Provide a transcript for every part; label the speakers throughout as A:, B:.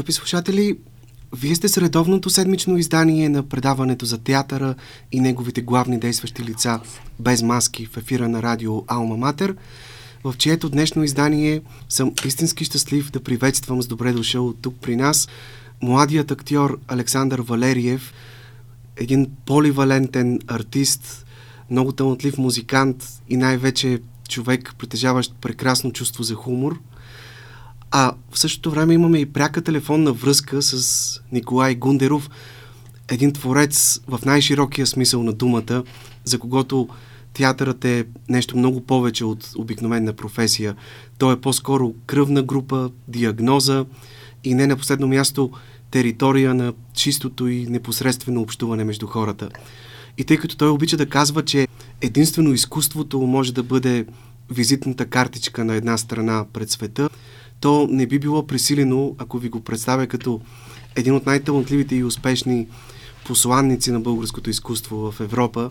A: Скъпи слушатели, вие сте средовното седмично издание на предаването за театъра и неговите главни действащи лица без маски в ефира на радио Алма Матер, в чието днешно издание съм истински щастлив да приветствам с добре дошъл тук при нас младият актьор Александър Валериев, един поливалентен артист, много талантлив музикант и най-вече човек, притежаващ прекрасно чувство за хумор – а в същото време имаме и пряка телефонна връзка с Николай Гундеров, един творец в най-широкия смисъл на думата, за когото театърът е нещо много повече от обикновена професия. Той е по-скоро кръвна група, диагноза и не на последно място територия на чистото и непосредствено общуване между хората. И тъй като той обича да казва, че единствено изкуството може да бъде визитната картичка на една страна пред света, то не би било пресилено, ако ви го представя като един от най-талантливите и успешни посланници на българското изкуство в Европа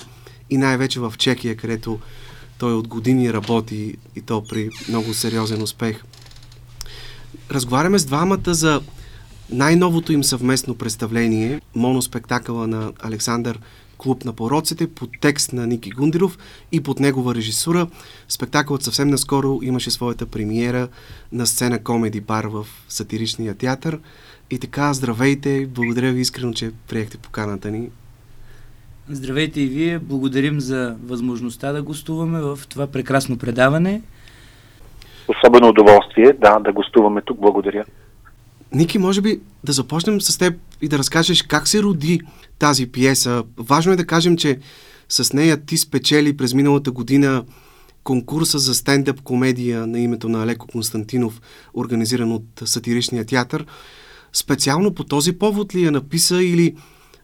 A: и най-вече в Чехия, където той от години работи и то при много сериозен успех. Разговаряме с двамата за най-новото им съвместно представление, моноспектакъла на Александър Клуб на пороците под текст на Ники Гундиров и под негова режисура. Спектакълът съвсем наскоро имаше своята премиера на сцена Комеди Бар в сатиричния театър. И така, здравейте, благодаря ви искрено, че приехте поканата ни.
B: Здравейте и вие, благодарим за възможността да гостуваме в това прекрасно предаване.
C: Особено удоволствие, да, да гостуваме тук, благодаря.
A: Ники, може би да започнем с теб и да разкажеш как се роди тази пиеса. Важно е да кажем, че с нея ти спечели през миналата година конкурса за стендъп комедия на името на Алеко Константинов, организиран от сатиричния театър. Специално по този повод ли я написа или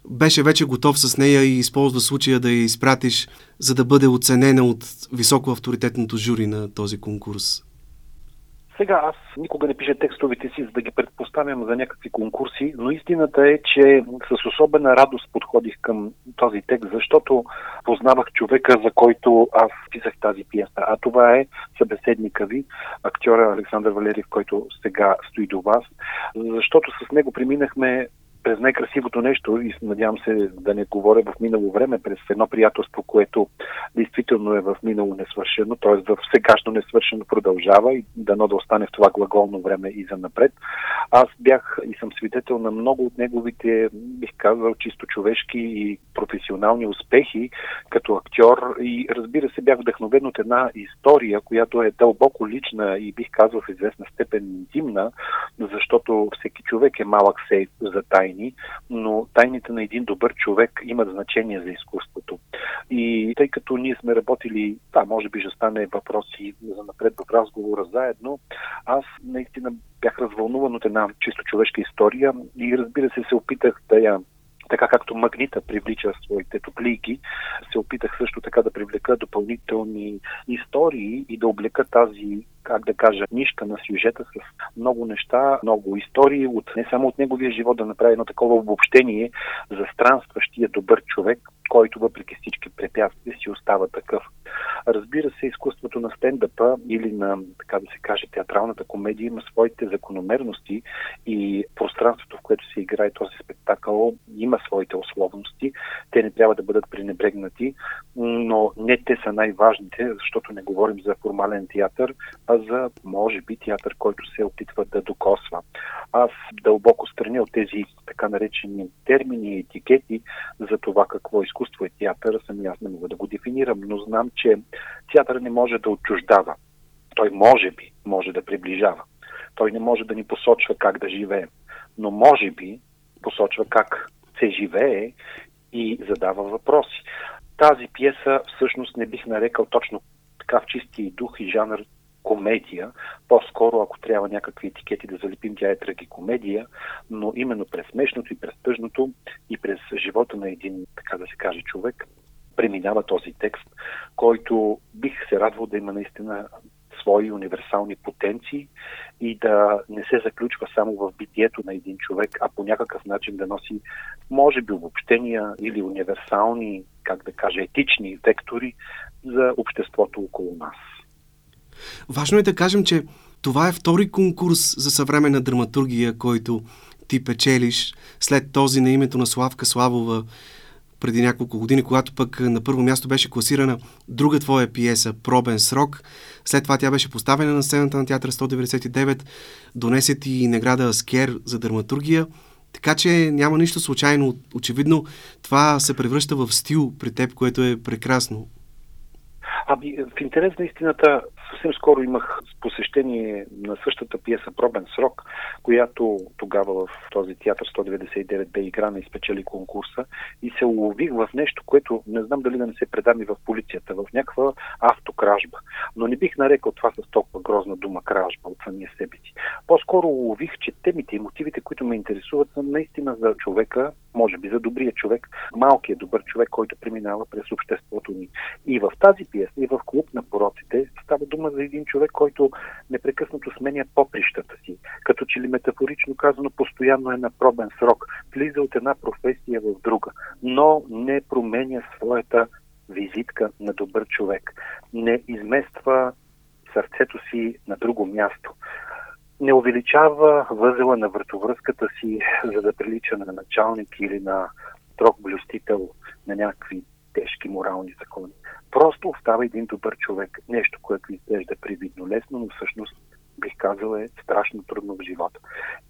A: беше вече готов с нея и използва случая да я изпратиш, за да бъде оценена от високо авторитетното жури на този конкурс?
C: Сега аз никога не пиша текстовете си, за да ги предпоставям за някакви конкурси, но истината е, че с особена радост подходих към този текст, защото познавах човека, за който аз писах тази пиеса. А това е събеседника ви, актьора Александър Валериев, който сега стои до вас, защото с него преминахме през най-красивото нещо и надявам се да не говоря в минало време, през едно приятелство, което действително е в минало несвършено, т.е. в сегашно несвършено продължава и дано да остане в това глаголно време и за напред. Аз бях и съм свидетел на много от неговите, бих казал, чисто човешки и професионални успехи като актьор и разбира се бях вдъхновен от една история, която е дълбоко лична и бих казал в известна степен интимна, защото всеки човек е малък сейф за тайни тайни, но тайните на един добър човек имат значение за изкуството. И тъй като ние сме работили, да, може би ще стане въпроси за напред в разговора заедно, аз наистина бях развълнуван от една чисто човешка история и разбира се се опитах да я така както магнита привлича своите топлийки, се опитах също така да привлека допълнителни истории и да облека тази как да кажа, нишка на сюжета с много неща, много истории, от, не само от неговия живот, да направи едно такова обобщение за странстващия добър човек, който въпреки всички препятствия си остава такъв. Разбира се, изкуството на стендъпа или на, така да се каже, театралната комедия има своите закономерности и пространството, в което се играе този спектакъл, има своите условности. Те не трябва да бъдат пренебрегнати, но не те са най-важните, защото не говорим за формален театър, а за, може би, театър, който се опитва да докосва. Аз дълбоко страня от тези така наречени термини и етикети за това какво изкуство е театър, съм аз не мога да го дефинирам, но знам, че театър не може да отчуждава. Той може би може да приближава. Той не може да ни посочва как да живеем, но може би посочва как се живее и задава въпроси. Тази пиеса всъщност не бих нарекал точно така в чисти дух и жанр комедия. По-скоро, ако трябва някакви етикети да залепим, тя е трагикомедия, но именно през смешното и през тъжното и през живота на един, така да се каже, човек, преминава този текст, който бих се радвал да има наистина свои универсални потенции и да не се заключва само в битието на един човек, а по някакъв начин да носи, може би, обобщения или универсални, как да кажа, етични вектори за обществото около нас.
A: Важно е да кажем, че това е втори конкурс за съвременна драматургия, който ти печелиш след този на името на Славка Славова преди няколко години, когато пък на първо място беше класирана друга твоя пиеса «Пробен срок». След това тя беше поставена на сцената на театър 199, донесе ти награда Аскер за драматургия. Така че няма нищо случайно. Очевидно това се превръща в стил при теб, което е прекрасно.
C: Ами, в интерес на истината, съвсем скоро имах посещение на същата пиеса Пробен срок, която тогава в този театър 199 бе играна и спечели конкурса и се улових в нещо, което не знам дали да не се предам и в полицията, в някаква автокражба. Но не бих нарекал това с толкова грозна дума кражба от самия себе си. По-скоро улових, че темите и мотивите, които ме интересуват, са наистина за човека, може би за добрия човек, малкият добър човек, който преминава през обществото ни. И в тази пиеса, и в клуб на пороците става дума за един човек, който непрекъснато сменя поприщата си. Като че ли метафорично казано, постоянно е на пробен срок. Влиза от една професия в друга, но не променя своята визитка на добър човек. Не измества сърцето си на друго място не увеличава възела на въртовръзката си, за да прилича на началник или на строг блюстител на някакви тежки морални закони. Просто остава един добър човек. Нещо, което изглежда привидно лесно, но всъщност бих казал е страшно трудно в живота.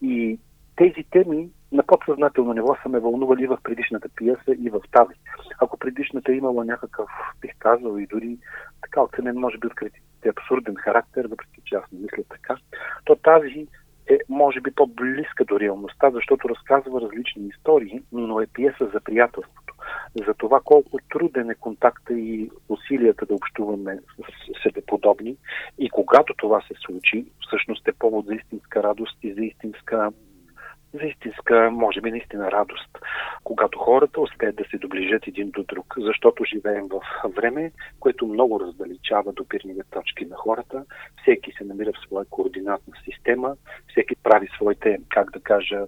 C: И тези теми на подсъзнателно ниво са ме вълнували в предишната пиеса и в тази. Ако предишната е имала някакъв, бих казал, и дори така оценен, може би открити абсурден характер, въпреки че аз не мисля така, то тази е, може би, по-близка до реалността, защото разказва различни истории, но е пиеса за приятелството. За това колко труден е контакта и усилията да общуваме с себеподобни и когато това се случи, всъщност е повод за истинска радост и за истинска за истинска, може би наистина радост, когато хората успеят да се доближат един до друг, защото живеем в време, което много раздалечава допирните точки на хората. Всеки се намира в своя координатна система, всеки прави своите, как да кажа,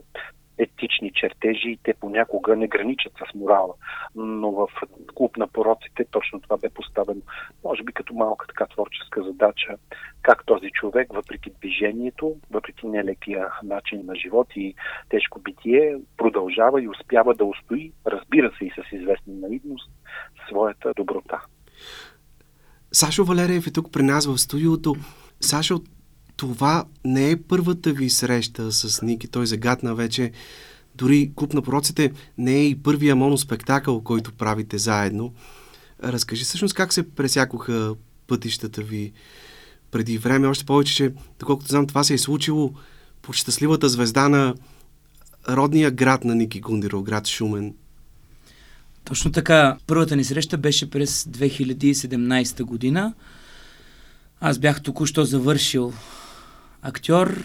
C: етични чертежи и те понякога не граничат с морала. Но в клуб на пороците точно това бе поставено, може би като малка така творческа задача, как този човек, въпреки движението, въпреки нелекия начин на живот и тежко битие, продължава и успява да устои, разбира се и с известна наивност, своята доброта.
A: Сашо Валериев е тук при нас в студиото. Сашо, това не е първата ви среща с Ники. Той загадна вече. Дори Клуб на пророците не е и първия моноспектакъл, който правите заедно. Разкажи всъщност как се пресякоха пътищата ви преди време. Още повече, че, доколкото знам, това се е случило по щастливата звезда на родния град на Ники Гундиров, град Шумен.
B: Точно така. Първата ни среща беше през 2017 година. Аз бях току-що завършил актьор,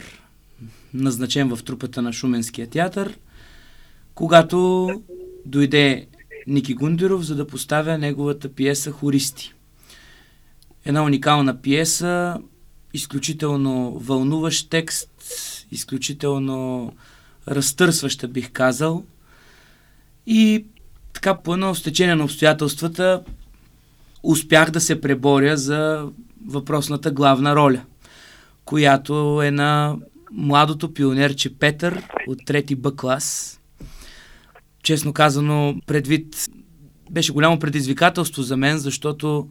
B: назначен в трупата на Шуменския театър, когато дойде Ники Гундиров, за да поставя неговата пиеса Хористи. Една уникална пиеса, изключително вълнуващ текст, изключително разтърсваща, бих казал. И така по едно стечение на обстоятелствата успях да се преборя за въпросната главна роля която е на младото пионерче Петър от трети Б клас. Честно казано, предвид беше голямо предизвикателство за мен, защото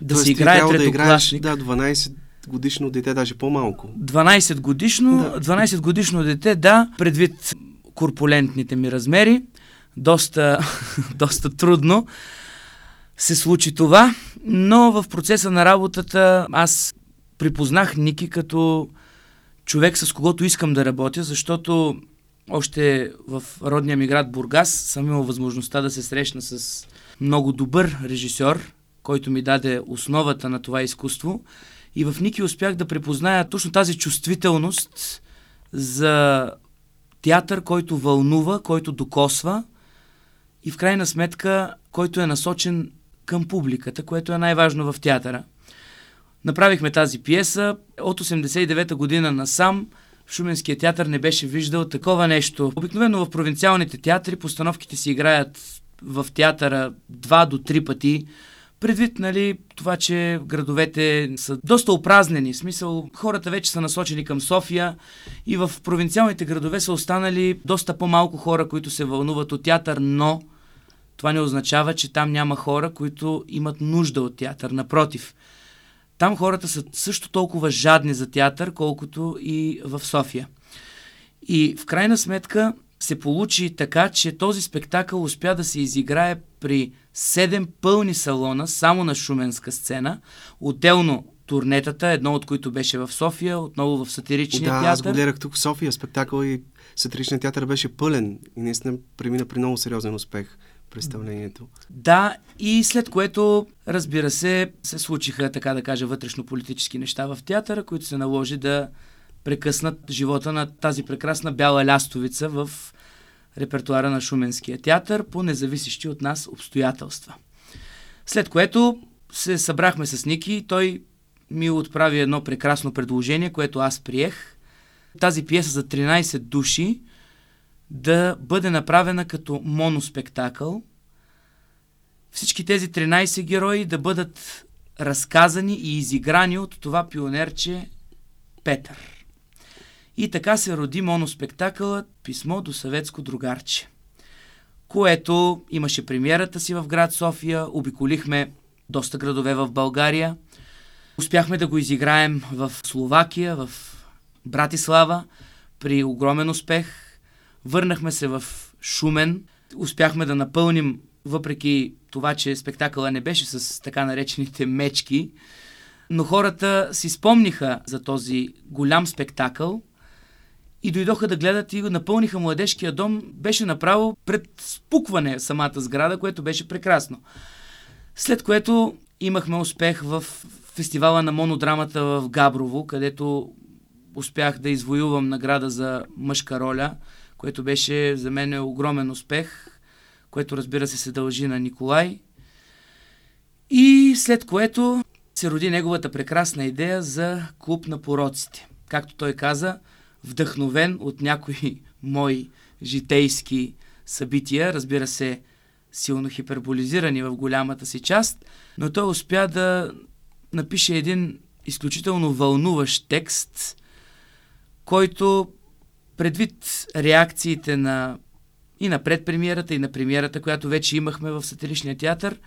B: да се играе третокласник.
A: Да, 12 годишно дете, даже по-малко.
B: 12 годишно, да. 12 годишно дете, да, предвид корпулентните ми размери, доста, доста трудно се случи това, но в процеса на работата аз припознах Ники като човек, с когото искам да работя, защото още в родния ми град Бургас съм имал възможността да се срещна с много добър режисьор, който ми даде основата на това изкуство. И в Ники успях да припозная точно тази чувствителност за театър, който вълнува, който докосва и в крайна сметка, който е насочен към публиката, което е най-важно в театъра. Направихме тази пиеса. От 89-та година насам в Шуменския театър не беше виждал такова нещо. Обикновено в провинциалните театри постановките си играят в театъра два до три пъти Предвид, нали, това, че градовете са доста опразнени, в смисъл хората вече са насочени към София и в провинциалните градове са останали доста по-малко хора, които се вълнуват от театър, но това не означава, че там няма хора, които имат нужда от театър. Напротив, там хората са също толкова жадни за театър, колкото и в София. И в крайна сметка се получи така, че този спектакъл успя да се изиграе при седем пълни салона, само на шуменска сцена. Отделно турнетата, едно от които беше в София, отново в сатиричния
A: да,
B: театър.
A: аз го гледах тук в София, спектакъл и сатиричният театър беше пълен и наистина премина при много сериозен успех представлението.
B: Да, и след което, разбира се, се случиха, така да кажа, вътрешно-политически неща в театъра, които се наложи да прекъснат живота на тази прекрасна бяла лястовица в репертуара на Шуменския театър по независещи от нас обстоятелства. След което се събрахме с Ники и той ми отправи едно прекрасно предложение, което аз приех. Тази пиеса за 13 души да бъде направена като моноспектакъл. Всички тези 13 герои да бъдат разказани и изиграни от това пионерче Петър. И така се роди моноспектакълът Писмо до съветско другарче, което имаше премиерата си в град София, обиколихме доста градове в България, успяхме да го изиграем в Словакия, в Братислава, при огромен успех. Върнахме се в Шумен, успяхме да напълним, въпреки това, че спектакъла не беше с така наречените мечки, но хората си спомниха за този голям спектакъл, и дойдоха да гледат и напълниха младежкия дом. Беше направо пред спукване самата сграда, което беше прекрасно. След което имахме успех в фестивала на монодрамата в Габрово, където успях да извоювам награда за мъжка роля, което беше за мен огромен успех, което разбира се се дължи на Николай. И след което се роди неговата прекрасна идея за клуб на пороците. Както той каза, вдъхновен от някои мои житейски събития, разбира се, силно хиперболизирани в голямата си част, но той успя да напише един изключително вълнуващ текст, който предвид реакциите на и на предпремиерата, и на премиерата, която вече имахме в сатиричния театър,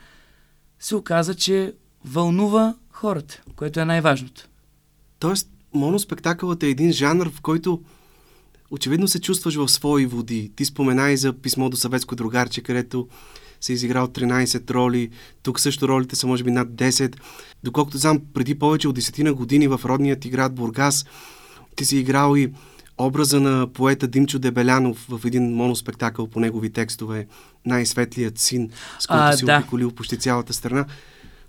B: се оказа, че вълнува хората, което е най-важното.
A: Тоест, моноспектакълът е един жанр, в който очевидно се чувстваш в свои води. Ти спомена и за писмо до съветско другарче, където се изиграл 13 роли. Тук също ролите са може би над 10. Доколкото знам, преди повече от 10 на години в родният ти град Бургас ти си играл и образа на поета Димчо Дебелянов в един моноспектакъл по негови текстове Най-светлият син, с който а, си да. обиколил почти цялата страна.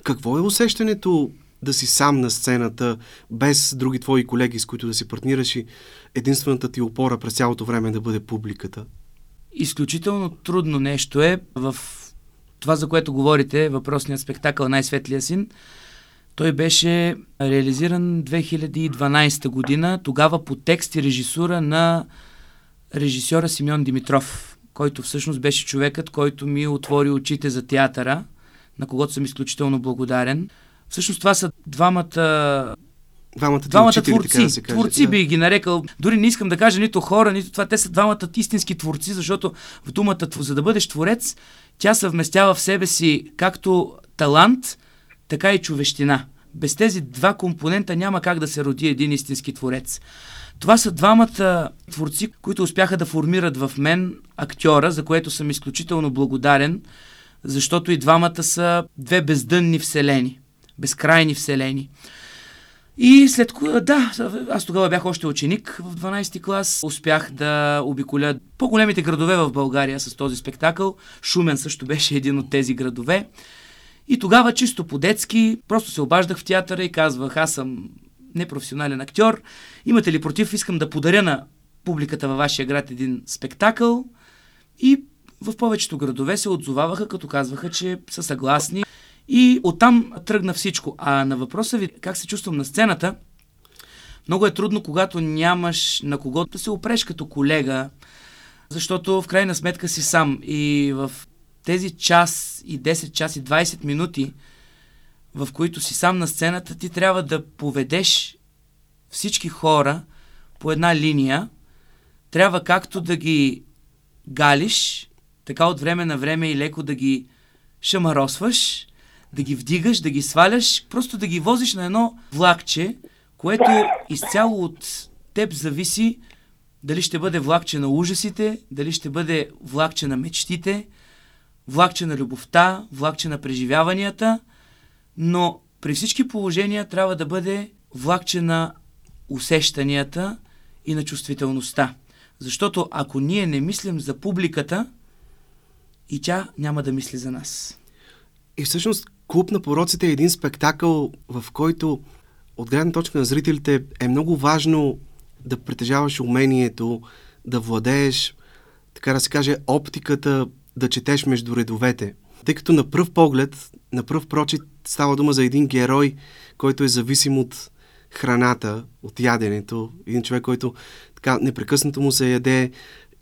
A: Какво е усещането да си сам на сцената, без други твои колеги, с които да си партнираш и единствената ти опора през цялото време да бъде публиката?
B: Изключително трудно нещо е в това, за което говорите, въпросният спектакъл Най-светлия син. Той беше реализиран 2012 година, тогава по текст и режисура на режисьора Симеон Димитров, който всъщност беше човекът, който ми отвори очите за театъра, на когото съм изключително благодарен. Всъщност това са двамата
A: Двамата, двамата учители,
B: творци,
A: да се каже.
B: творци
A: да.
B: би ги нарекал. Дори не искам да кажа нито хора, нито това. Те са двамата истински творци, защото в думата, за да бъдеш творец, тя съвместява в себе си както талант, така и човещина. Без тези два компонента няма как да се роди един истински творец. Това са двамата творци, които успяха да формират в мен актьора, за което съм изключително благодарен, защото и двамата са две бездънни вселени безкрайни вселени. И след което, да, аз тогава бях още ученик в 12 клас. Успях да обиколя по-големите градове в България с този спектакъл. Шумен също беше един от тези градове. И тогава чисто по-детски, просто се обаждах в театъра и казвах, аз съм непрофесионален актьор. Имате ли против, искам да подаря на публиката във вашия град един спектакъл. И в повечето градове се отзоваваха, като казваха, че са съгласни. И оттам тръгна всичко. А на въпроса ви как се чувствам на сцената, много е трудно, когато нямаш на кого да се опреш като колега, защото в крайна сметка си сам. И в тези час и 10 час и 20 минути, в които си сам на сцената, ти трябва да поведеш всички хора по една линия. Трябва както да ги галиш, така от време на време и леко да ги шамаросваш, да ги вдигаш, да ги сваляш, просто да ги возиш на едно влакче, което изцяло от теб зависи дали ще бъде влакче на ужасите, дали ще бъде влакче на мечтите, влакче на любовта, влакче на преживяванията, но при всички положения трябва да бъде влакче на усещанията и на чувствителността. Защото ако ние не мислим за публиката, и тя няма да мисли за нас.
A: И всъщност Клуб на пороците е един спектакъл, в който от гледна точка на зрителите е много важно да притежаваш умението, да владееш, така да се каже, оптиката, да четеш между редовете. Тъй като на пръв поглед, на пръв прочит става дума за един герой, който е зависим от храната, от яденето. Един човек, който така непрекъснато му се яде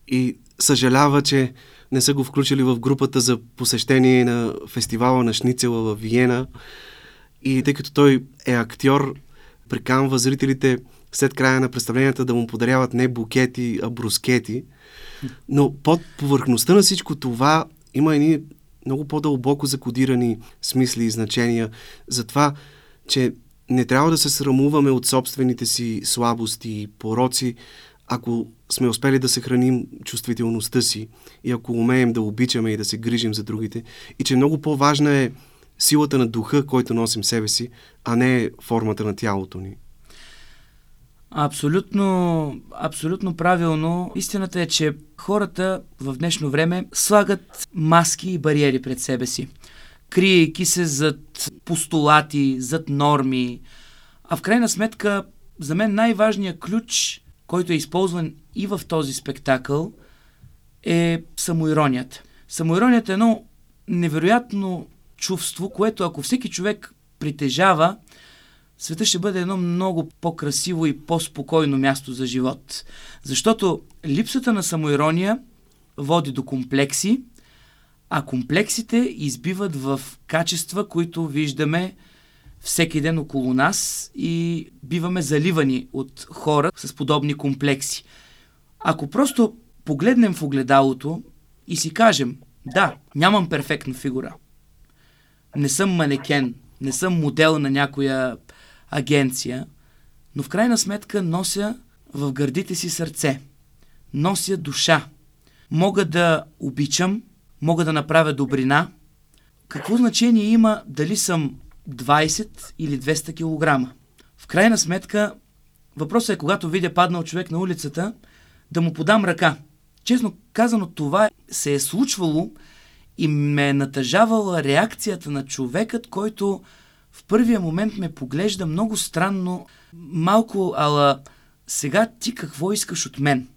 A: и съжалява, че не са го включили в групата за посещение на фестивала на Шницела в Виена. И тъй като той е актьор, приканва зрителите след края на представленията да му подаряват не букети, а брускети. Но под повърхността на всичко това има едни много по-дълбоко закодирани смисли и значения за това, че не трябва да се срамуваме от собствените си слабости и пороци, ако сме успели да съхраним чувствителността си и ако умеем да обичаме и да се грижим за другите, и че много по-важна е силата на духа, който носим себе си, а не формата на тялото ни.
B: Абсолютно, абсолютно правилно. Истината е, че хората в днешно време слагат маски и бариери пред себе си, криейки се зад постулати, зад норми. А в крайна сметка, за мен най-важният ключ, който е използван и в този спектакъл, е самоиронията. Самоиронията е едно невероятно чувство, което ако всеки човек притежава, света ще бъде едно много по-красиво и по-спокойно място за живот. Защото липсата на самоирония води до комплекси, а комплексите избиват в качества, които виждаме всеки ден около нас и биваме заливани от хора с подобни комплекси. Ако просто погледнем в огледалото и си кажем, да, нямам перфектна фигура, не съм манекен, не съм модел на някоя агенция, но в крайна сметка нося в гърдите си сърце, нося душа. Мога да обичам, мога да направя добрина. Какво значение има дали съм 20 или 200 кг? В крайна сметка, въпросът е когато видя паднал човек на улицата, да му подам ръка. Честно казано, това се е случвало и ме е натъжавала реакцията на човекът, който в първия момент ме поглежда много странно, малко, ала сега ти какво искаш от мен?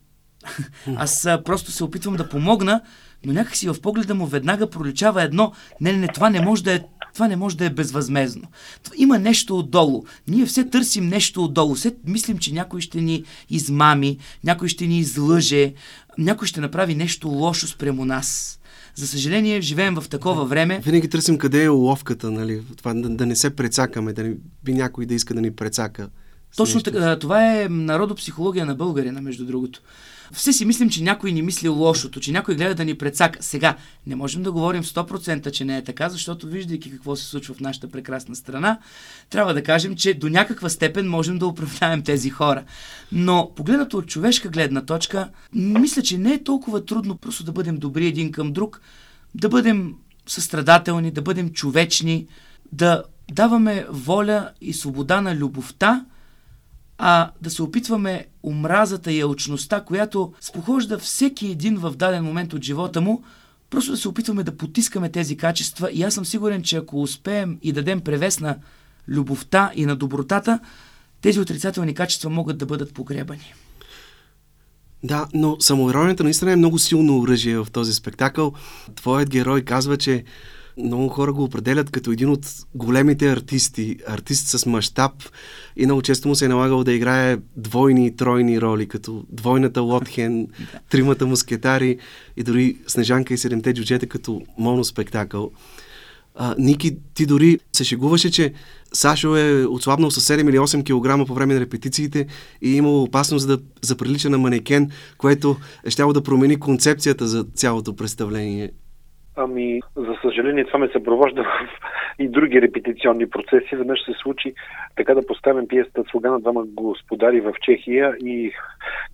B: Аз а, просто се опитвам да помогна, но някакси в погледа му веднага проличава едно, не, не, не, това не може да е това не може да е безвъзмезно. Има нещо отдолу. Ние все търсим нещо отдолу. Все мислим, че някой ще ни измами, някой ще ни излъже, някой ще направи нещо лошо спрямо нас. За съжаление, живеем в такова време.
A: Винаги търсим къде е уловката, нали? Това, да, да не се прецакаме, да не би някой да иска да ни прецака.
B: Точно така. Това е народопсихология на българина, между другото. Все си мислим, че някой ни мисли лошото, че някой гледа да ни прецака. Сега, не можем да говорим 100% че не е така, защото виждайки какво се случва в нашата прекрасна страна, трябва да кажем, че до някаква степен можем да оправдаем тези хора. Но погледнато от човешка гледна точка, мисля, че не е толкова трудно просто да бъдем добри един към друг, да бъдем състрадателни, да бъдем човечни, да даваме воля и свобода на любовта, а да се опитваме омразата и елчността, която спохожда всеки един в даден момент от живота му, просто да се опитваме да потискаме тези качества и аз съм сигурен, че ако успеем и дадем превес на любовта и на добротата, тези отрицателни качества могат да бъдат погребани.
A: Да, но самоиронията наистина е много силно оръжие в този спектакъл. Твоят герой казва, че много хора го определят като един от големите артисти, артист с мащаб и много често му се е налагало да играе двойни и тройни роли, като двойната Лотхен, тримата мускетари и дори Снежанка и седемте джуджета като моноспектакъл. А, Ники, ти дори се шегуваше, че Сашо е отслабнал с 7 или 8 кг по време на репетициите и е имал опасност да заприлича на манекен, което е щяло да промени концепцията за цялото представление.
C: Ами, за съжаление, това ме съпровожда в и други репетиционни процеси. Веднъж се случи така да поставим пиесата Слуга на двама господари в Чехия и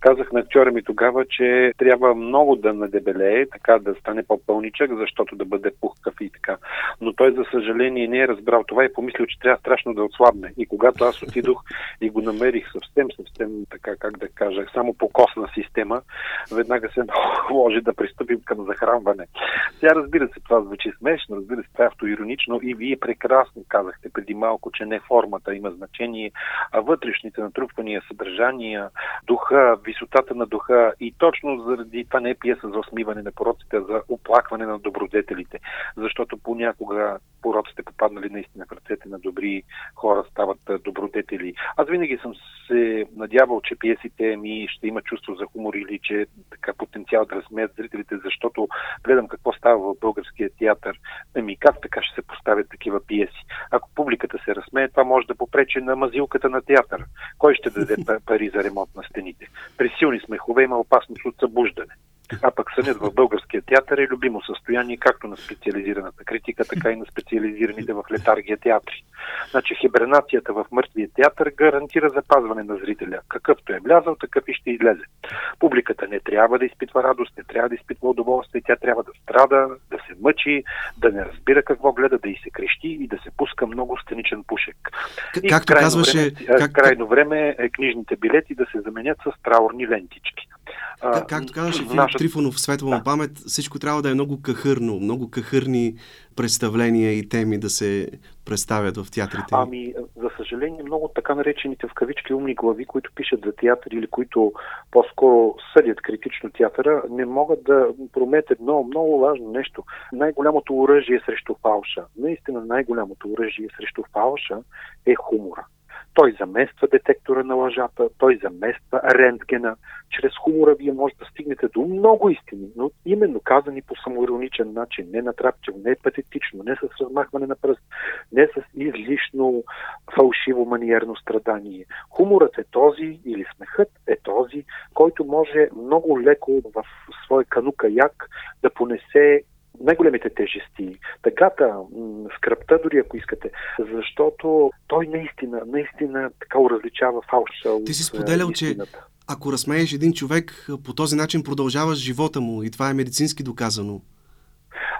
C: казах на актьора ми тогава, че трябва много да надебелее, така да стане по-пълничък, защото да бъде пухкав и така. Но той, за съжаление, не е разбрал това и помислил, че трябва страшно да отслабне. И когато аз отидох и го намерих съвсем, съвсем така, как да кажа, само по костна система, веднага се наложи да пристъпим към захранване. Сега разбира се, това звучи смешно, разбира се, това е автоиронично и вие прекрасно казахте преди малко, че не формата има значение, а вътрешните натрупвания, съдържания, духа, висотата на духа и точно заради това не е пиеса за усмиване на пороците, а за оплакване на добродетелите, защото понякога пороците попаднали наистина в ръцете на добри хора стават добродетели. Аз винаги съм се надявал, че пиесите ми ще има чувство за хумор или че така потенциал да разсмеят зрителите, защото гледам какво става в българския театър. Ами как така ще се поставят такива пиеси? Ако публиката се разсмее, това може да попречи на мазилката на театър. Кой ще даде пари за ремонт на стените? При силни смехове има опасност от събуждане. А пък сънят в българския театър е любимо състояние както на специализираната критика, така и на специализираните в летаргия театри. Значи хибернацията в мъртвия театър гарантира запазване на зрителя. Какъвто е влязъл, такъв и ще излезе. Публиката не трябва да изпитва радост, не трябва да изпитва удоволствие, тя трябва да страда, да се мъчи, да не разбира какво гледа, да и се крещи и да се пуска много сценичен пушек.
A: И както крайно казваше...
C: Време, как... Крайно време е книжните билети да се заменят с траурни лентички.
A: Как, както казваше нашата... Трифонов, светла да. памет, всичко трябва да е много кахърно, много кахърни представления и теми да се представят в театрите?
C: Ами, за съжаление, много така наречените в кавички умни глави, които пишат за театър или които по-скоро съдят критично театъра, не могат да прометят едно много важно нещо. Най-голямото оръжие срещу фалша, наистина най-голямото оръжие срещу фалша е хумора. Той замества детектора на лъжата, той замества рентгена. Чрез хумора вие може да стигнете до много истини, но именно казани по самоироничен начин, не натрапчиво, не патетично, не с размахване на пръст, не с излишно фалшиво маниерно страдание. Хуморът е този, или смехът е този, който може много леко в свой канука-як да понесе най-големите тежести, тъгата, скръпта дори ако искате, защото той наистина, наистина така различава фалша
A: Ти си споделял, че ако разсмееш един човек, по този начин продължаваш живота му и това е медицински доказано.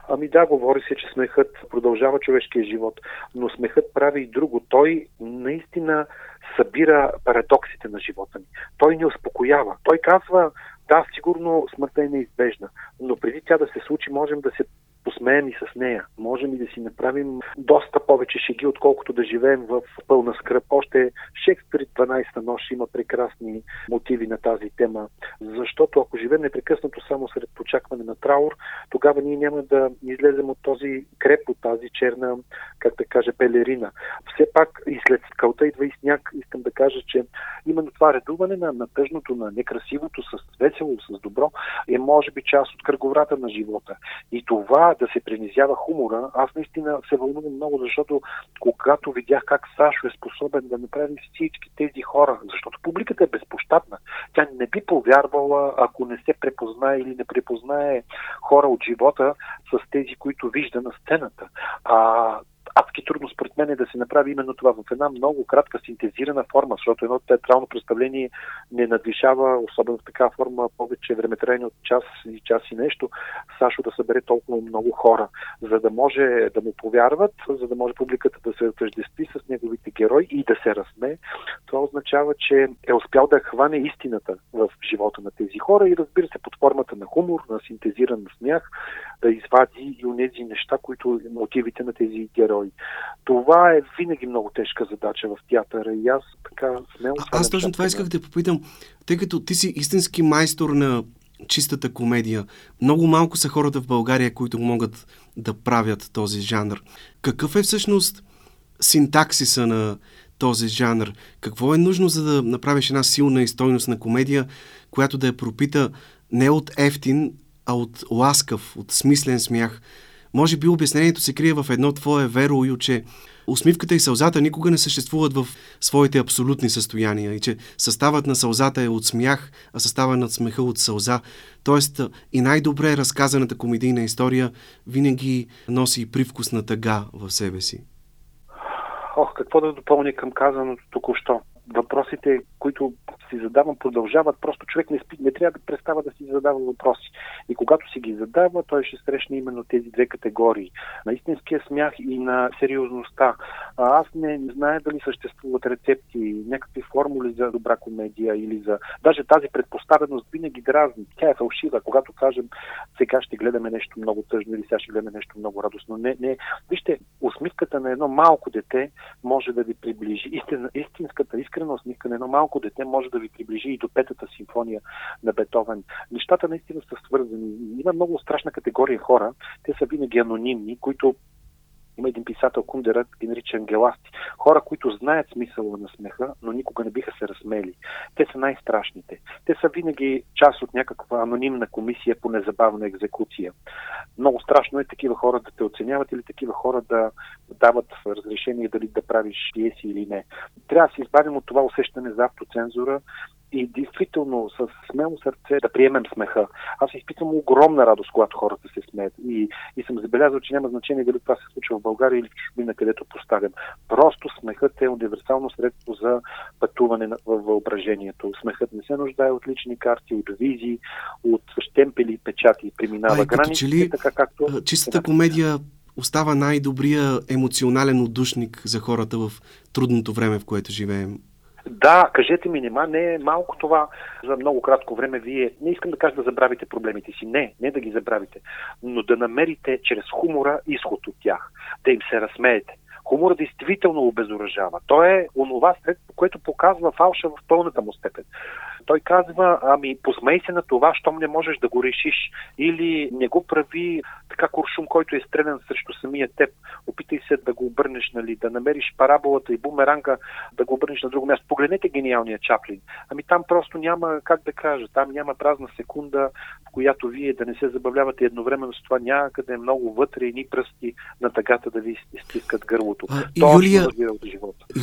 C: Ами да, говори се, че смехът продължава човешкия живот, но смехът прави и друго. Той наистина събира парадоксите на живота ни. Той ни успокоява. Той казва, да, сигурно смъртта е неизбежна, но преди тя да се случи, можем да се посмеем и с нея. Можем и да си направим доста повече шеги, отколкото да живеем в пълна скръп. Още Шекспир 12-та нощ има прекрасни мотиви на тази тема, защото ако живеем непрекъснато само сред очакване на траур, тогава ние няма да излезем от този креп, от тази черна, как да кажа, пелерина. Все пак и след скалта идва и сняг. Искам да кажа, че именно това редуване на, на тъжното, на некрасивото, с весело, с добро, е може би част от кръговрата на живота. И това да се принизява хумора, аз наистина се вълнувам много, защото когато видях как Сашо е способен да направи всички тези хора, защото публиката е безпощадна, тя не би повярвала, ако не се препознае или не препознае хора от живота с тези, които вижда на сцената. А адски трудно според мен е да се направи именно това в една много кратка синтезирана форма, защото едно театрално представление не надвишава, особено в такава форма, повече времетраение от час и час и нещо, Сашо да събере толкова много хора, за да може да му повярват, за да може публиката да се отъждестви с неговите герои и да се разсме. Това означава, че е успял да хване истината в живота на тези хора и разбира се под формата на хумор, на синтезиран смях, да извади и онези неща, които мотивите на тези герои. Това е винаги много тежка задача в театъра и аз така смело...
A: А, аз точно това исках да попитам, тъй като ти си истински майстор на чистата комедия. Много малко са хората в България, които могат да правят този жанр. Какъв е всъщност синтаксиса на този жанр? Какво е нужно, за да направиш една силна и стойностна комедия, която да я пропита не от ефтин, а от ласкав, от смислен смях? Може би обяснението се крие в едно твое веро, че усмивката и сълзата никога не съществуват в своите абсолютни състояния и че съставът на сълзата е от смях, а съставът на смеха от сълза. Тоест и най-добре разказаната комедийна история винаги носи привкус на тъга в себе си.
C: Ох, какво да допълня към казаното току-що? въпросите, които си задавам, продължават. Просто човек не, спи, не трябва да престава да си задава въпроси. И когато си ги задава, той ще срещне именно тези две категории. На истинския смях и на сериозността. А аз не, знае дали съществуват рецепти, някакви формули за добра комедия или за... Даже тази предпоставеност винаги дразни. Тя е фалшива. Когато кажем сега ще гледаме нещо много тъжно или сега ще гледаме нещо много радостно. Не, не. Вижте, усмивката на едно малко дете може да ви приближи. Истин, истинската, искрена усмивка на едно малко дете може да ви приближи и до петата симфония на Бетовен. Нещата наистина са свързани. Има много страшна категория хора. Те са винаги анонимни, които има един писател, Кундерът, ги нарича ангеласти. Хора, които знаят смисъла на смеха, но никога не биха се разсмели. Те са най-страшните. Те са винаги част от някаква анонимна комисия по незабавна екзекуция. Много страшно е такива хора да те оценяват или такива хора да дават разрешение дали да правиш пиеси или не. Трябва да се избавим от това усещане за автоцензура и действително с смело сърце да приемем смеха. Аз изпитвам огромна радост, когато хората се смеят. И, и съм забелязал, че няма значение дали това се случва в България или в чужбина, където поставям. Просто смехът е универсално средство за пътуване в въображението. Смехът не се нуждае от лични карти, от визии, от штемпели, печати. Преминава границите, така както...
A: Чистата комедия остава най-добрия емоционален отдушник за хората в трудното време, в което живеем.
C: Да, кажете ми, нема, не е малко това за много кратко време вие, не искам да кажа да забравите проблемите си, не, не да ги забравите, но да намерите чрез хумора изход от тях, да им се разсмеете. Хумор действително обезоръжава. То е онова средство, което показва фалша в пълната му степен. Той казва, ами посмей се на това, щом не можеш да го решиш. Или не го прави така куршум, който е стрелян срещу самия теб. Опитай се да го обърнеш, нали, да намериш параболата и бумеранга, да го обърнеш на друго място. Погледнете гениалния Чаплин. Ами там просто няма, как да кажа, там няма празна секунда, в която вие да не се забавлявате едновременно с това някъде много вътре ни пръсти на тъгата да ви стискат гърлото. А,
A: Юлия,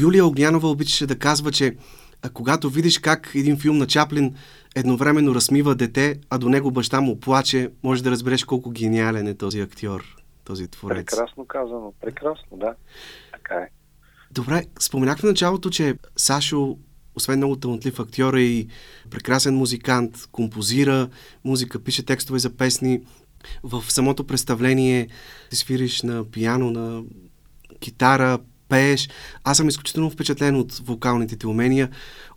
A: Юлия Огнянова обичаше да казва, че а когато видиш как един филм на Чаплин едновременно размива дете, а до него баща му плаче, може да разбереш колко гениален е този актьор, този творец.
C: Прекрасно казано, прекрасно, да. Така е.
A: Добре, споменах в началото, че Сашо, освен много талантлив актьор, е и прекрасен музикант, композира музика, пише текстове за песни. В самото представление ти свириш на пиано, на китара, пееш. Аз съм изключително впечатлен от вокалните ти умения.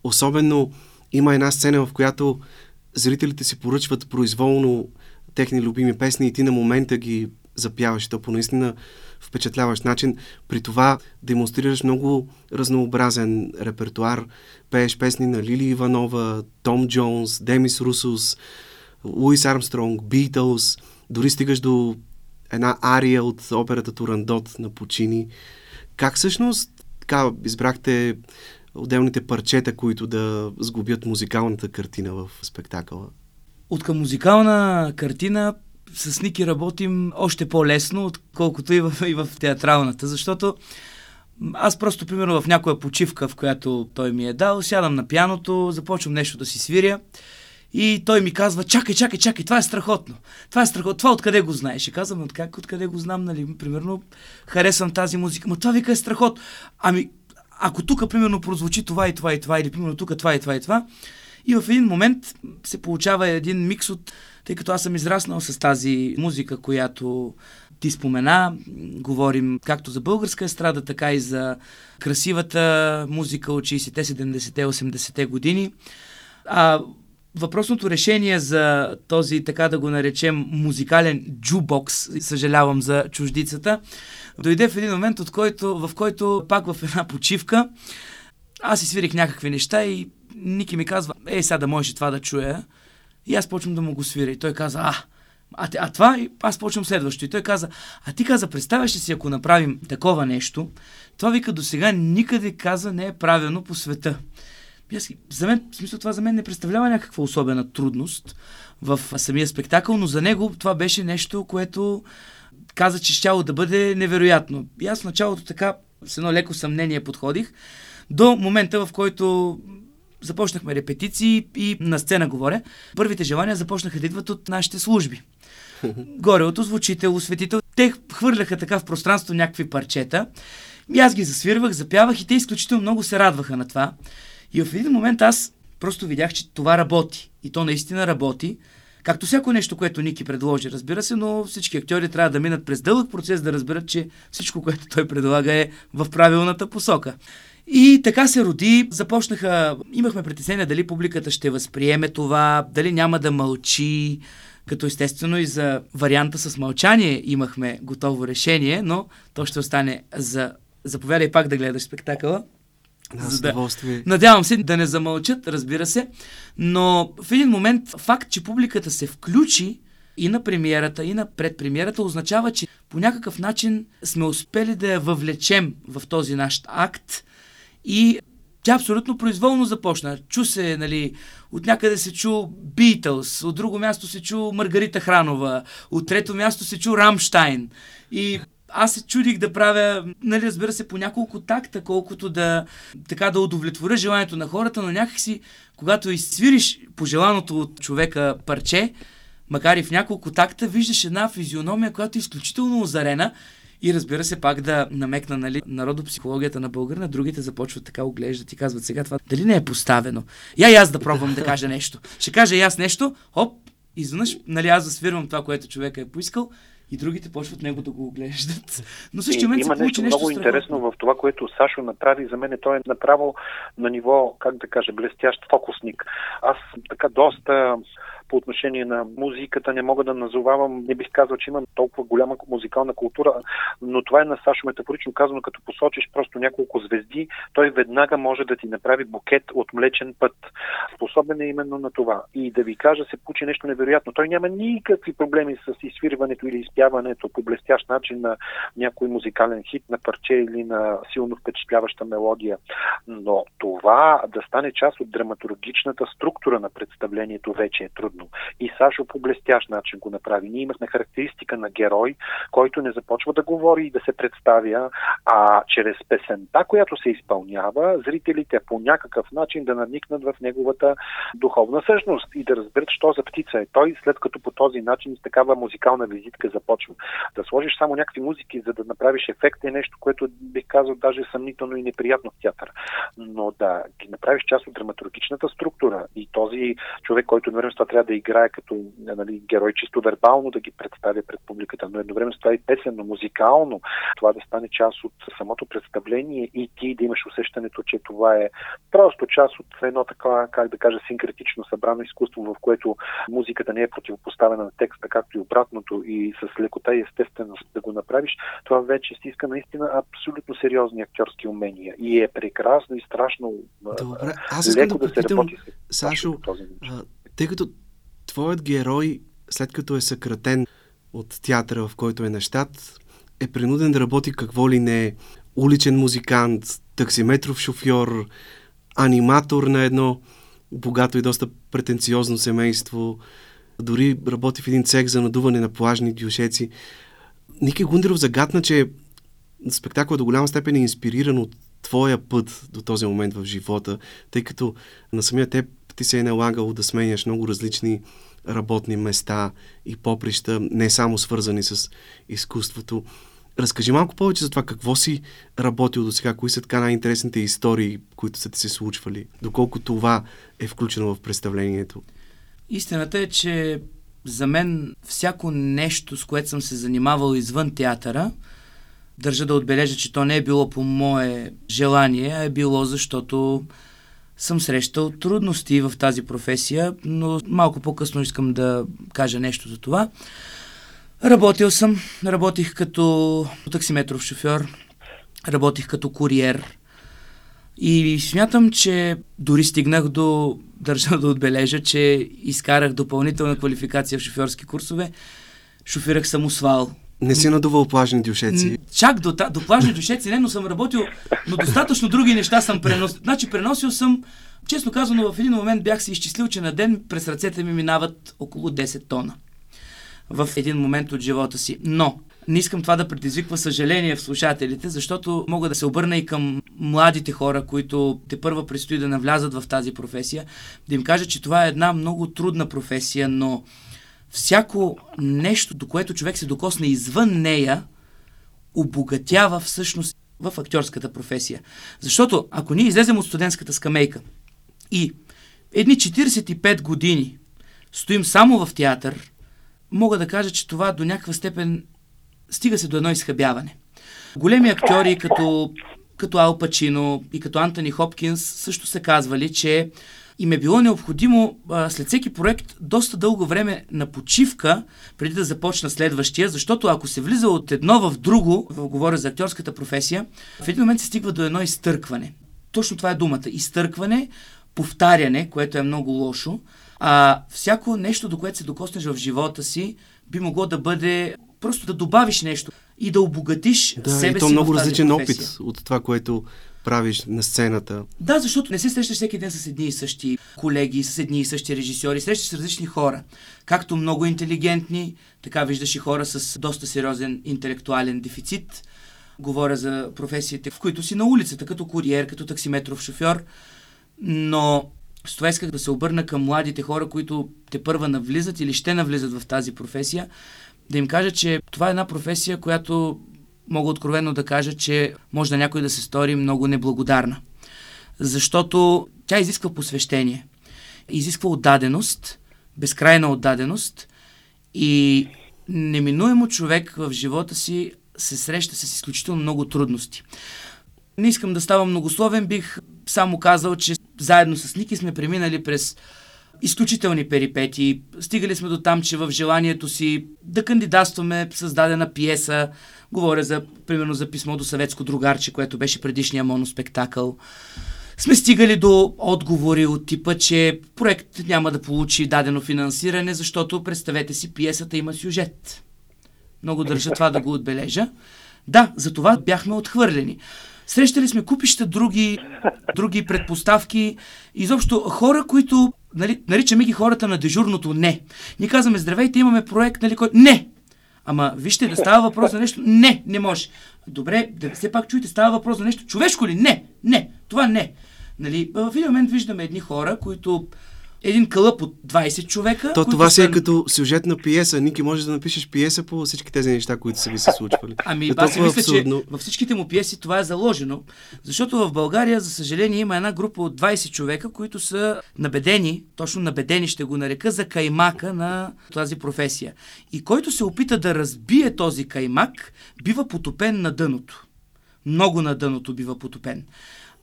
A: Особено има една сцена, в която зрителите си поръчват произволно техни любими песни и ти на момента ги запяваш. То по наистина впечатляващ начин. При това демонстрираш много разнообразен репертуар. Пееш песни на Лили Иванова, Том Джонс, Демис Русус, Луис Армстронг, Битълс. Дори стигаш до една ария от операта Турандот на Почини. Как всъщност така избрахте отделните парчета, които да сгубят музикалната картина в спектакъла?
B: От към музикална картина с Ники работим още по-лесно, отколкото и в, и в театралната, защото аз просто, примерно, в някоя почивка, в която той ми е дал, сядам на пяното, започвам нещо да си свиря и той ми казва, чакай, чакай, чакай, това е страхотно. Това е страхотно. Това откъде го знаеш? И казвам, от как, откъде го знам, нали? Примерно, харесвам тази музика. Но това вика е страхотно. Ами, ако тук, примерно, прозвучи това и това и това, или примерно тук това и това и това, и в един момент се получава един микс от, тъй като аз съм израснал с тази музика, която ти спомена, говорим както за българска естрада, така и за красивата музика от 60-те, 70-те, 80-те години. А Въпросното решение за този, така да го наречем, музикален джубокс, съжалявам за чуждицата, дойде в един момент, от който, в който пак в една почивка, аз си свирих някакви неща и Ники ми казва, ей, сега да можеш това да чуя. И аз почвам да му го свиря. И той каза, а, а, а това, и аз почвам следващо. И той каза, а ти каза, представяш ли си, ако направим такова нещо, това вика до сега никъде каза не е правено по света. Аз, за мен, в смисъл, това за мен не представлява някаква особена трудност в самия спектакъл, но за него това беше нещо, което каза, че щяло да бъде невероятно. И аз в началото така с едно леко съмнение подходих до момента, в който започнахме репетиции и на сцена говоря. Първите желания започнаха да идват от нашите служби. Горе от озвучител, осветител. Те хвърляха така в пространство някакви парчета. И аз ги засвирвах, запявах и те изключително много се радваха на това. И в един момент аз просто видях, че това работи. И то наистина работи. Както всяко нещо, което Ники предложи, разбира се, но всички актьори трябва да минат през дълъг процес да разберат, че всичко, което той предлага е в правилната посока. И така се роди, започнаха, имахме притеснение дали публиката ще възприеме това, дали няма да мълчи, като естествено и за варианта с мълчание имахме готово решение, но то ще остане за... Заповядай пак да гледаш спектакъла.
A: Да, за да...
B: Надявам се да не замълчат, разбира се, но в един момент факт, че публиката се включи и на премиерата, и на предпремиерата, означава, че по някакъв начин сме успели да я въвлечем в този наш акт и тя абсолютно произволно започна. Чу се, нали, от някъде се чу Битълс, от друго място се чу Маргарита Хранова, от трето място се чу Рамштайн. И аз се чудих да правя, нали, разбира се, по няколко такта, колкото да, така да удовлетворя желанието на хората, но някакси, когато изсвириш пожеланото от човека парче, макар и в няколко такта, виждаш една физиономия, която е изключително озарена и разбира се, пак да намекна нали, народопсихологията на българ, на другите започват така оглеждат и казват сега това дали не е поставено. Я и аз да пробвам да кажа нещо. Ще кажа и аз нещо, хоп, изведнъж, нали, аз засвирвам това, което човека е поискал и другите почват него да го оглеждат. Но също момент
C: има
B: се
C: нещо много
B: страхотно.
C: интересно в това, което Сашо направи. За мен той е направо на ниво, как да кажа, блестящ фокусник. Аз така доста по отношение на музиката не мога да назовавам, не бих казал, че имам толкова голяма музикална култура, но това е на Сашо метафорично казано, като посочиш просто няколко звезди, той веднага може да ти направи букет от млечен път. Способен е именно на това. И да ви кажа, се получи нещо невероятно. Той няма никакви проблеми с изсвирването или изпяването по блестящ начин на някой музикален хит, на парче или на силно впечатляваща мелодия. Но това да стане част от драматургичната структура на представлението вече е трудно трудно. И Сашо по блестящ начин го направи. Ние имахме характеристика на герой, който не започва да говори и да се представя, а чрез песента, която се изпълнява, зрителите по някакъв начин да надникнат в неговата духовна същност и да разберат, що за птица е той, след като по този начин с такава музикална визитка започва. Да сложиш само някакви музики, за да направиш ефект е нещо, което бих казал даже съмнително и неприятно в театър. Но да ги направиш част от драматургичната структура и този човек, който на това трябва да играе като нали, герой чисто вербално да ги представя пред публиката, но едновременно с това и песенно, музикално, това да стане част от самото представление и ти да имаш усещането, че това е просто част от едно така, как да кажа, синкретично събрано изкуство, в което музиката не е противопоставена на текста, както и обратното, и с лекота и естественост да го направиш, това вече си иска наистина абсолютно сериозни актьорски умения. И е прекрасно и страшно
A: Добре, аз леко да, да се работи
C: с
A: Сашо, тъй като твоят герой, след като е съкратен от театъра, в който е на щат, е принуден да работи какво ли не уличен музикант, таксиметров шофьор, аниматор на едно богато и доста претенциозно семейство, дори работи в един цех за надуване на плажни дюшеци. Ники Гундеров загадна, че спектакълът до голяма степен е инспириран от твоя път до този момент в живота, тъй като на самия теб ти се е налагало да сменяш много различни работни места и поприща, не само свързани с изкуството. Разкажи малко повече за това какво си работил до сега, кои са така най-интересните истории, които са ти се случвали, доколко това е включено в представлението.
B: Истината е, че за мен всяко нещо, с което съм се занимавал извън театъра, държа да отбележа, че то не е било по мое желание, а е било защото съм срещал трудности в тази професия, но малко по-късно искам да кажа нещо за това. Работил съм, работих като таксиметров шофьор, работих като куриер и смятам, че дори стигнах до, държа да отбележа, че изкарах допълнителна квалификация в шофьорски курсове. Шофирах самосвал,
A: не си надувал плажни дюшеци.
B: Чак до, до плажни дюшеци не, но съм работил, но достатъчно други неща съм преносил. Значи преносил съм, честно казано, в един момент бях си изчислил, че на ден през ръцете ми минават около 10 тона. В един момент от живота си. Но, Не искам това да предизвиква съжаление в слушателите, защото мога да се обърна и към младите хора, които те първа предстои да навлязат в тази професия, да им кажа, че това е една много трудна професия, но всяко нещо, до което човек се докосне извън нея, обогатява всъщност в актьорската професия. Защото ако ние излезем от студентската скамейка и едни 45 години стоим само в театър, мога да кажа, че това до някаква степен стига се до едно изхъбяване. Големи актьори като, като Ал Пачино и като Антони Хопкинс също са казвали, че им е било необходимо а, след всеки проект доста дълго време на почивка, преди да започна следващия, защото ако се влиза от едно в друго, говоря за актьорската професия, в един момент се стигва до едно изтъркване. Точно това е думата. Изтъркване, повтаряне, което е много лошо, а всяко нещо, до което се докоснеш в живота си, би могло да бъде просто да добавиш нещо и да обогатиш
A: да,
B: себе
A: и то
B: си
A: много различен
B: професия.
A: опит от това, което правиш на сцената.
B: Да, защото не се срещаш всеки ден с едни и същи колеги, с едни и същи режисьори, срещаш различни хора. Както много интелигентни, така виждаш и хора с доста сериозен интелектуален дефицит. Говоря за професиите, в които си на улицата, като куриер, като таксиметров шофьор. Но с това исках да се обърна към младите хора, които те първа навлизат или ще навлизат в тази професия, да им кажа, че това е една професия, която мога откровенно да кажа, че може да някой да се стори много неблагодарна. Защото тя изисква посвещение, изисква отдаденост, безкрайна отдаденост и неминуемо човек в живота си се среща с изключително много трудности. Не искам да ставам многословен, бих само казал, че заедно с Ники сме преминали през изключителни перипети. Стигали сме до там, че в желанието си да кандидатстваме създадена пиеса, говоря за, примерно за писмо до съветско другарче, което беше предишния моноспектакъл, сме стигали до отговори от типа, че проект няма да получи дадено финансиране, защото представете си, пиесата има сюжет. Много държа това да го отбележа. Да, за това бяхме отхвърлени. Срещали сме купища други, други предпоставки. Изобщо хора, които нали, наричаме ги хората на дежурното не. Ние казваме, здравейте, имаме проект, нали, кой... Не! Ама вижте, да става въпрос за нещо. Не, не може. Добре, да все пак чуете, става въпрос за нещо. Човешко ли? Не, не, това не. Нали, в един момент виждаме едни хора, които един кълъп от 20 човека.
A: То това си е като сюжетна пиеса. Ники, можеш да напишеш пиеса по всички тези неща, които са ви се случвали.
B: Ами,
A: е
B: аз мисля,
A: абсурдно.
B: че във всичките му пиеси това е заложено, защото в България, за съжаление, има една група от 20 човека, които са набедени, точно набедени ще го нарека, за каймака на тази професия. И който се опита да разбие този каймак, бива потопен на дъното. Много на дъното бива потопен.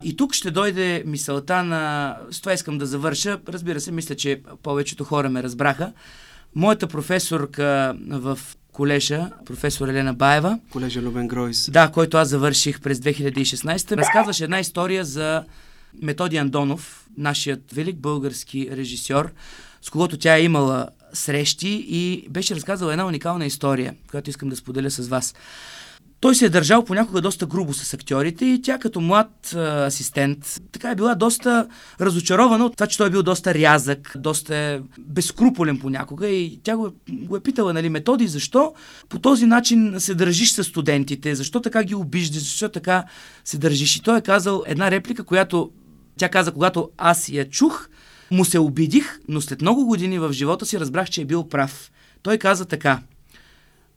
B: И тук ще дойде мисълта на... С това искам да завърша. Разбира се, мисля, че повечето хора ме разбраха. Моята професорка в колежа, професор Елена Баева,
A: Колежа Любен Гройс.
B: да, който аз завърших през 2016, разказваше една история за Методи Андонов, нашият велик български режисьор, с когото тя е имала срещи и беше разказала една уникална история, която искам да споделя с вас. Той се е държал понякога доста грубо с актьорите и тя като млад а, асистент така е била доста разочарована от това, че той е бил доста рязък, доста е безкруполен понякога и тя го, го е питала, нали, методи, защо по този начин се държиш с студентите, защо така ги обиждаш, защо така се държиш. И той е казал една реплика, която тя каза, когато аз я чух, му се обидих, но след много години в живота си разбрах, че е бил прав. Той каза така,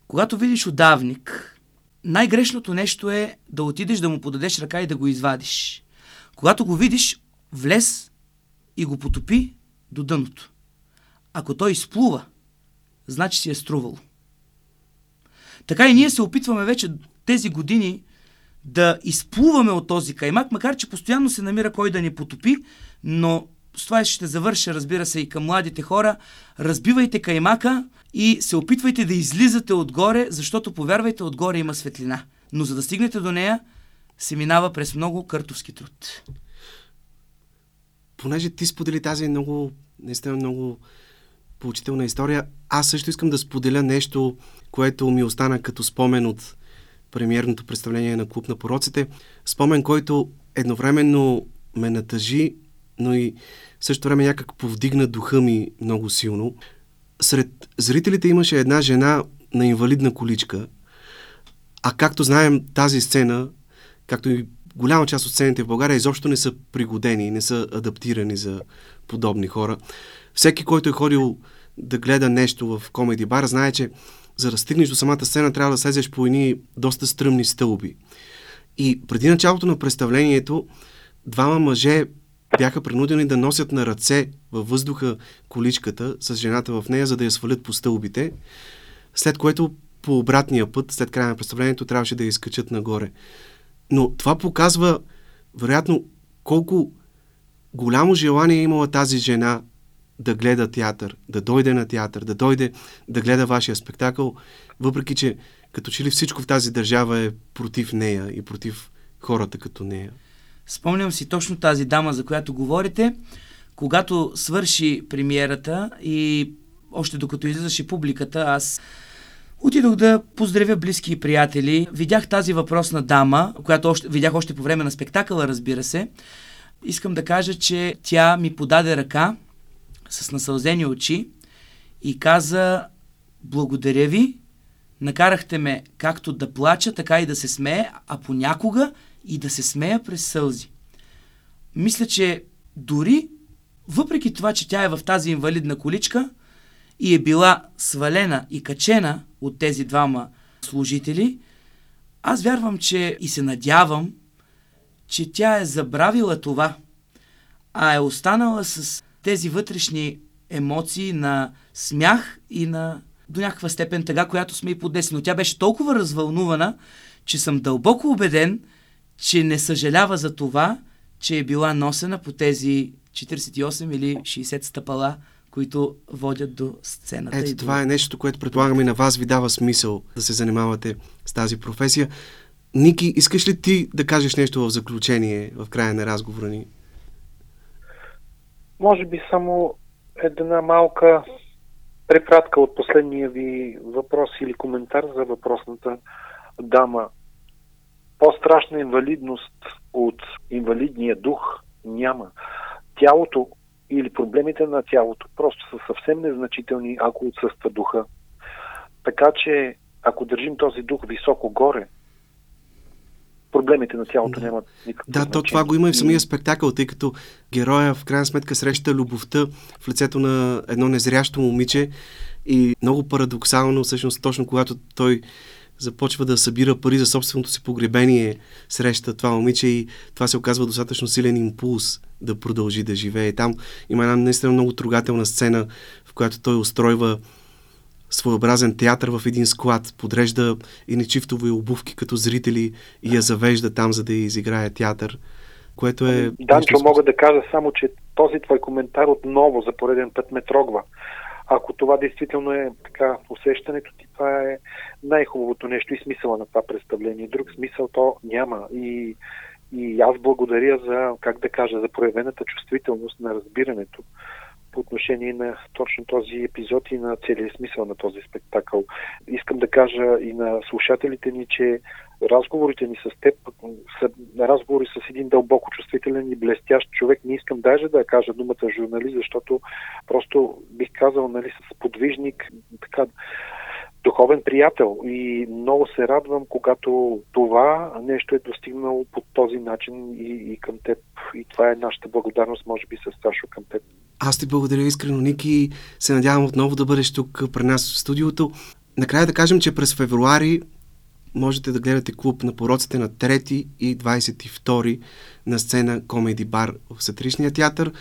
B: когато видиш удавник, най-грешното нещо е да отидеш да му подадеш ръка и да го извадиш. Когато го видиш, влез и го потопи до дъното. Ако той изплува, значи си е струвал. Така и ние се опитваме вече тези години да изплуваме от този каймак, макар че постоянно се намира кой да ни потопи, но с това ще завърша, разбира се, и към младите хора. Разбивайте каймака и се опитвайте да излизате отгоре, защото, повярвайте, отгоре има светлина. Но за да стигнете до нея, се минава през много къртовски труд.
A: Понеже ти сподели тази много, наистина много поучителна история, аз също искам да споделя нещо, което ми остана като спомен от премиерното представление на Клуб на пороците. Спомен, който едновременно ме натъжи, но и в същото време някак повдигна духа ми много силно. Сред зрителите имаше една жена на инвалидна количка, А както знаем, тази сцена, както и голяма част от сцените в България, изобщо не са пригодени, не са адаптирани за подобни хора. Всеки, който е ходил да гледа нещо в комеди бар, знае, че за да стигнеш до самата сцена, трябва да слезеш по едни доста стръмни стълби. И преди началото на представлението, двама мъже бяха принудени да носят на ръце във въздуха количката с жената в нея, за да я свалят по стълбите, след което по обратния път, след края на представлението, трябваше да я изкачат нагоре. Но това показва, вероятно, колко голямо желание е имала тази жена да гледа театър, да дойде на театър, да дойде да гледа вашия спектакъл, въпреки че като че ли всичко в тази държава е против нея и против хората като нея.
B: Спомням си точно тази дама, за която говорите, когато свърши премиерата и още докато излизаше публиката, аз Отидох да поздравя близки и приятели. Видях тази въпросна дама, която още, видях още по време на спектакъла, разбира се. Искам да кажа, че тя ми подаде ръка с насълзени очи и каза благодаря ви, накарахте ме както да плача, така и да се смее, а понякога и да се смея през сълзи. Мисля, че дори въпреки това, че тя е в тази инвалидна количка и е била свалена и качена от тези двама служители, аз вярвам, че и се надявам, че тя е забравила това, а е останала с тези вътрешни емоции на смях и на до някаква степен тъга, която сме и поднесли. Но тя беше толкова развълнувана, че съм дълбоко убеден, че не съжалява за това, че е била носена по тези 48 или 60 стъпала, които водят до сцената.
A: Ето,
B: и до...
A: това е нещо, което предполагаме на вас ви дава смисъл да се занимавате с тази професия. Ники, искаш ли ти да кажеш нещо в заключение, в края на разговора ни?
C: Може би само една малка препратка от последния ви въпрос или коментар за въпросната дама. По-страшна инвалидност от инвалидния дух няма. Тялото или проблемите на тялото просто са съвсем незначителни, ако отсъства духа. Така че, ако държим този дух високо горе, проблемите на тялото да. нямат никакво
A: Да, то това го има и в самия спектакъл, тъй като героя в крайна сметка среща любовта в лицето на едно незрящо момиче и много парадоксално, всъщност точно когато той започва да събира пари за собственото си погребение, среща това момиче и това се оказва достатъчно силен импулс да продължи да живее. Там има една наистина много трогателна сцена, в която той устройва своеобразен театър в един склад, подрежда и нечифтови обувки като зрители и я завежда там, за да изиграе театър, което е...
C: Данчо, мога да кажа само, че този твой коментар отново за пореден път ме трогва. Ако това действително е така усещането ти, това е най-хубавото нещо и смисъла на това представление. Друг смисъл то няма. И, и аз благодаря за, как да кажа, за проявената чувствителност на разбирането по отношение на точно този епизод и на целият смисъл на този спектакъл. Искам да кажа и на слушателите ни, че разговорите ни с теб са разговори с един дълбоко чувствителен и блестящ човек. Не искам даже да кажа думата журналист, защото просто бих казал нали, с подвижник, така духовен приятел и много се радвам, когато това нещо е достигнало по този начин и, и към теб. И това е нашата благодарност, може би, с Сашо към теб.
A: Аз ти благодаря искрено, Ники. Се надявам отново да бъдеш тук при нас в студиото. Накрая да кажем, че през февруари можете да гледате клуб на пороците на 3 и 22 на сцена Комеди Бар в Сатиричния театър.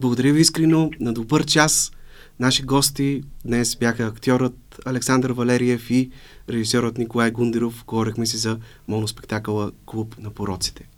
A: Благодаря ви искрено, на добър час. Наши гости днес бяха актьорът Александър Валериев и режисьорът Николай Гундеров. Говорихме си за моноспектакъла Клуб на пороците.